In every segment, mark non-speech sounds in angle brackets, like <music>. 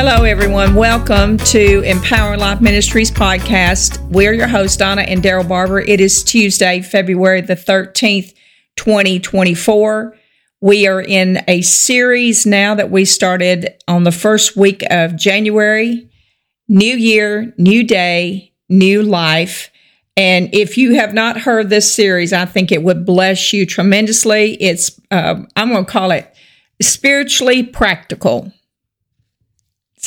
Hello, everyone. Welcome to Empower Life Ministries podcast. We're your hosts, Donna and Daryl Barber. It is Tuesday, February the 13th, 2024. We are in a series now that we started on the first week of January. New year, new day, new life. And if you have not heard this series, I think it would bless you tremendously. It's, uh, I'm going to call it spiritually practical.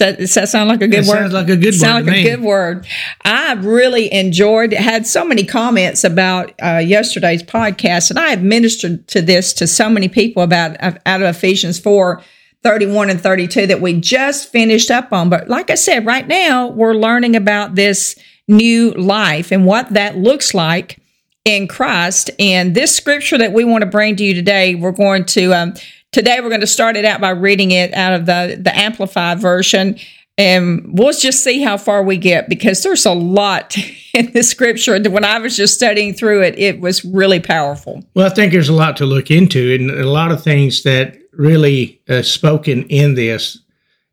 Does that, does that sound like a good It word? sounds like a good Sound word like to a good word. I really enjoyed. Had so many comments about uh, yesterday's podcast, and I have ministered to this to so many people about uh, out of Ephesians four. 31 and 32 that we just finished up on. But like I said, right now we're learning about this new life and what that looks like in Christ. And this scripture that we want to bring to you today, we're going to um, today we're going to start it out by reading it out of the the amplified version. And we'll just see how far we get because there's a lot <laughs> in the scripture. When I was just studying through it, it was really powerful. Well, I think there's a lot to look into and a lot of things that really uh, spoken in this.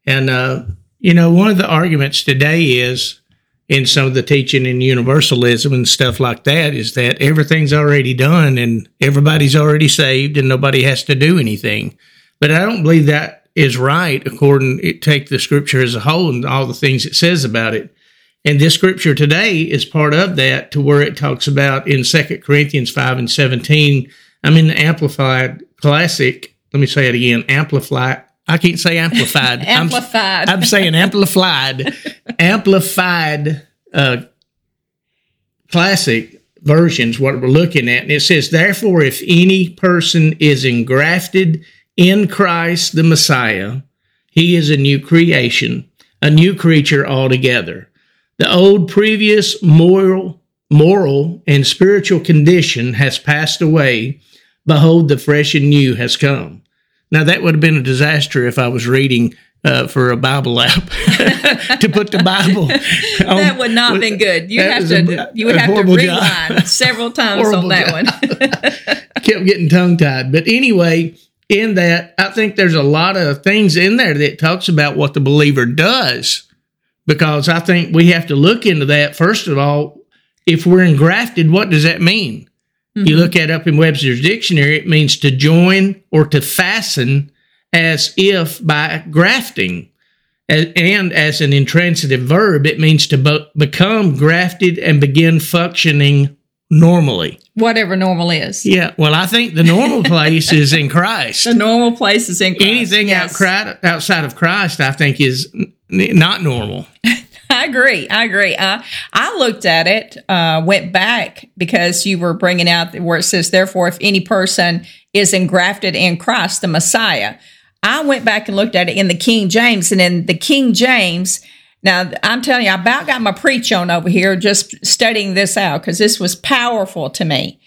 And, uh, you know, one of the arguments today is in some of the teaching in universalism and stuff like that is that everything's already done and everybody's already saved and nobody has to do anything. But I don't believe that is right according take the scripture as a whole and all the things it says about it. And this scripture today is part of that to where it talks about in Second Corinthians 5 and 17. I'm in the Amplified Classic. Let me say it again. Amplified. I can't say amplified. <laughs> I'm- Amplified. I'm, saying amplified. <laughs> amplified uh, classic versions, what we're looking at. And it says, Therefore, if any person is engrafted in Christ the Messiah, he is a new creation, a new creature altogether. The old previous moral, moral and spiritual condition has passed away. Behold, the fresh and new has come. Now that would have been a disaster if I was reading uh, for a Bible app <laughs> to put the Bible. on- <laughs> that would not have been good. You have to a- you would have to horrible job. rewind <laughs> several times on that job. one. kept getting tongue tied. But anyway, in that, I think there's a lot of things in there that talks about what the believer does, because I think we have to look into that. First of all, if we're engrafted, what does that mean? You mm-hmm. look at up in Webster's dictionary, it means to join or to fasten as if by grafting. And as an intransitive verb, it means to bo- become grafted and begin functioning normally. Whatever normal is. Yeah, well, I think the normal <laughs> place is in Christ. The normal place is in Christ. Anything Yes. out outside of Christ, I think, is n- not normal. <laughs> <laughs> I agree. I agree. Uh, I looked at it, uh, went back because you were bringing out where it says, therefore, if any person is engrafted in Christ, the Messiah. I went back and looked at it in the King James, and in the King James, now I'm telling you, I about got my preach on over here just studying this out because this was powerful to me.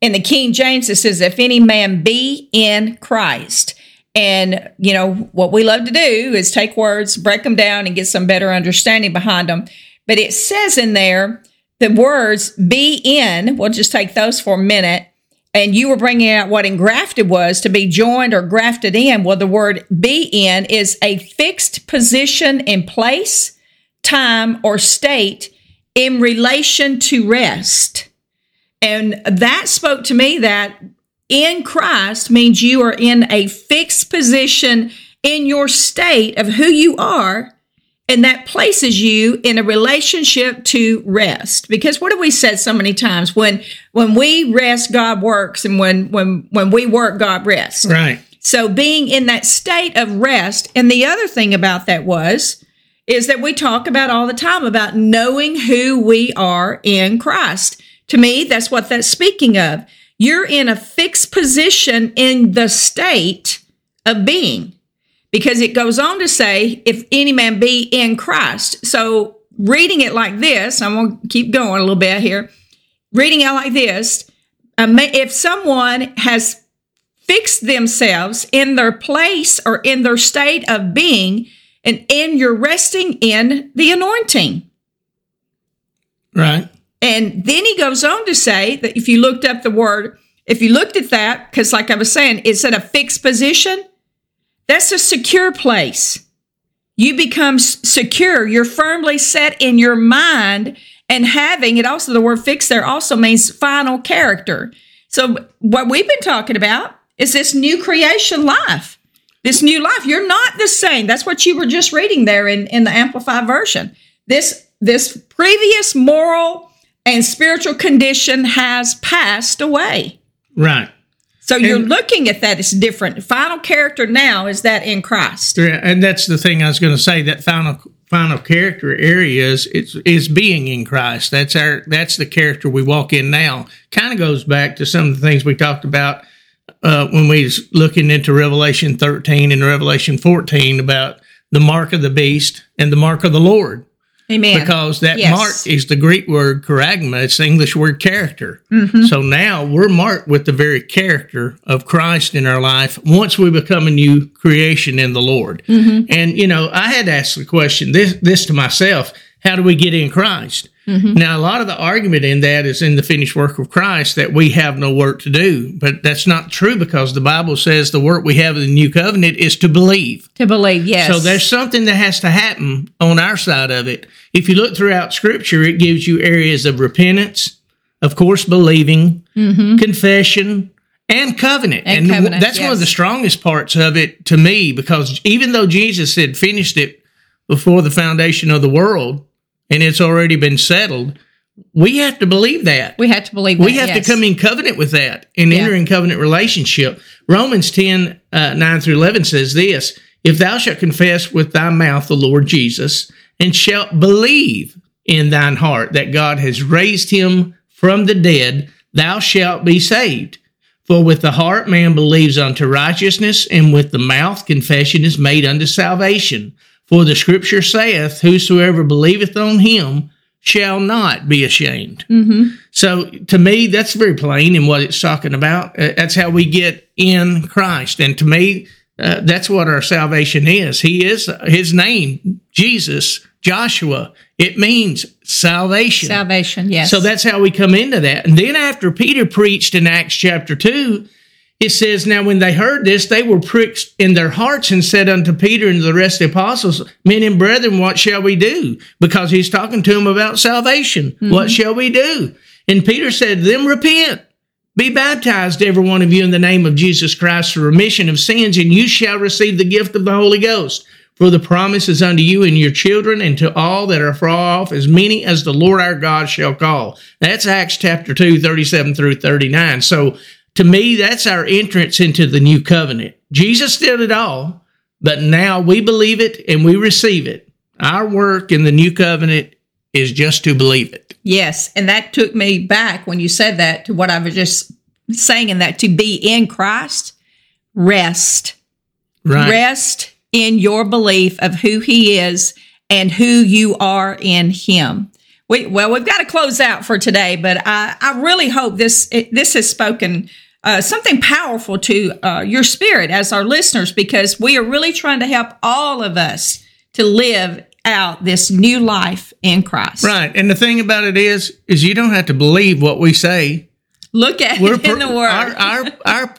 In the King James, it says, if any man be in Christ. And, you know, what we love to do is take words, break them down, and get some better understanding behind them. But it says in there, the words be in, we'll just take those for a minute. And you were bringing out what engrafted was to be joined or grafted in. Well, the word be in is a fixed position in place, time, or state in relation to rest. And that spoke to me that in Christ means you are in a fixed position in your state of who you are. And that places you in a relationship to rest. Because what have we said so many times? When when we rest, God works, and when when when we work, God rests. Right. So being in that state of rest, and the other thing about that was, is that we talk about all the time about knowing who we are in Christ. To me, that's what that's speaking of. You're in a fixed position in the state of being because it goes on to say, if any man be in Christ. So reading it like this, I'm going to keep going a little bit here. Reading it like this, if someone has fixed themselves in their place or in their state of being, and in you're resting in the anointing. Right. And then he goes on to say that if you looked up the word, if you looked at that, because like I was saying, it's at a fixed position, that's a secure place. you become secure. You're firmly set in your mind and having it also, the word fixed there also means final character. So what we've been talking about is this new creation life. This new life. You're not the same. That's what you were just reading there in, in the Amplified version. This this previous moral and spiritual condition has passed away. Right. So you're looking at that it's different. Final character now is that in Christ. Yeah, and that's the thing I was going to say. That final final character area is it's is being in Christ. That's our that's the character we walk in now. Kind of goes back to some of the things we talked about uh, when we was looking into Revelation 13 and Revelation 14 about the mark of the beast and the mark of the Lord. Amen. Because that yes. mark is the Greek word charagma. It's the English word character. Mm-hmm. So now we're marked with the very character of Christ in our life once we become a new creation in the Lord. Mm-hmm. And, you know, I had asked the question, this, this to myself, how do we get in Christ? Mm-hmm. Now, a lot of the argument in that is in the finished work of Christ that we have no work to do, but that's not true because the Bible says the work we have in the new covenant is to believe. To believe, yes. So there's something that has to happen on our side of it. If you look throughout Scripture, it gives you areas of repentance, of course, believing, mm-hmm. confession, and covenant. And, and covenant, that's yes. one of the strongest parts of it to me because even though Jesus had finished it before the foundation of the world, and it's already been settled. We have to believe that. We have to believe that, We have yes. to come in covenant with that and yeah. enter in covenant relationship. Romans 10, uh, 9 through 11 says this If thou shalt confess with thy mouth the Lord Jesus, and shalt believe in thine heart that God has raised him from the dead, thou shalt be saved. For with the heart man believes unto righteousness, and with the mouth confession is made unto salvation. For the scripture saith, Whosoever believeth on him shall not be ashamed. Mm-hmm. So to me, that's very plain in what it's talking about. Uh, that's how we get in Christ. And to me, uh, that's what our salvation is. He is his name, Jesus, Joshua. It means salvation. Salvation, yes. So that's how we come into that. And then after Peter preached in Acts chapter 2, it says, Now when they heard this, they were pricked in their hearts and said unto Peter and the rest of the apostles, Men and brethren, what shall we do? Because he's talking to them about salvation. Mm-hmm. What shall we do? And Peter said, Them repent. Be baptized, every one of you, in the name of Jesus Christ for remission of sins, and you shall receive the gift of the Holy Ghost. For the promise is unto you and your children, and to all that are far off, as many as the Lord our God shall call. That's Acts chapter 2, 37 through 39. So to me, that's our entrance into the new covenant. Jesus did it all, but now we believe it and we receive it. Our work in the new covenant is just to believe it. Yes. And that took me back when you said that to what I was just saying in that to be in Christ, rest. Right. Rest in your belief of who he is and who you are in him. We, well, we've got to close out for today, but I, I really hope this it, this has spoken uh, something powerful to uh, your spirit as our listeners, because we are really trying to help all of us to live out this new life in Christ. Right, and the thing about it is, is you don't have to believe what we say. Look at We're it in the Word. Our our our,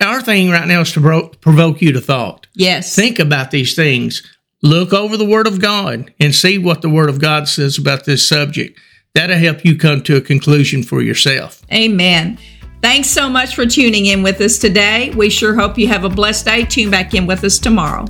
our thing right now is to provoke you to thought. Yes, think about these things Look over the Word of God and see what the Word of God says about this subject. That'll help you come to a conclusion for yourself. Amen. Thanks so much for tuning in with us today. We sure hope you have a blessed day. Tune back in with us tomorrow.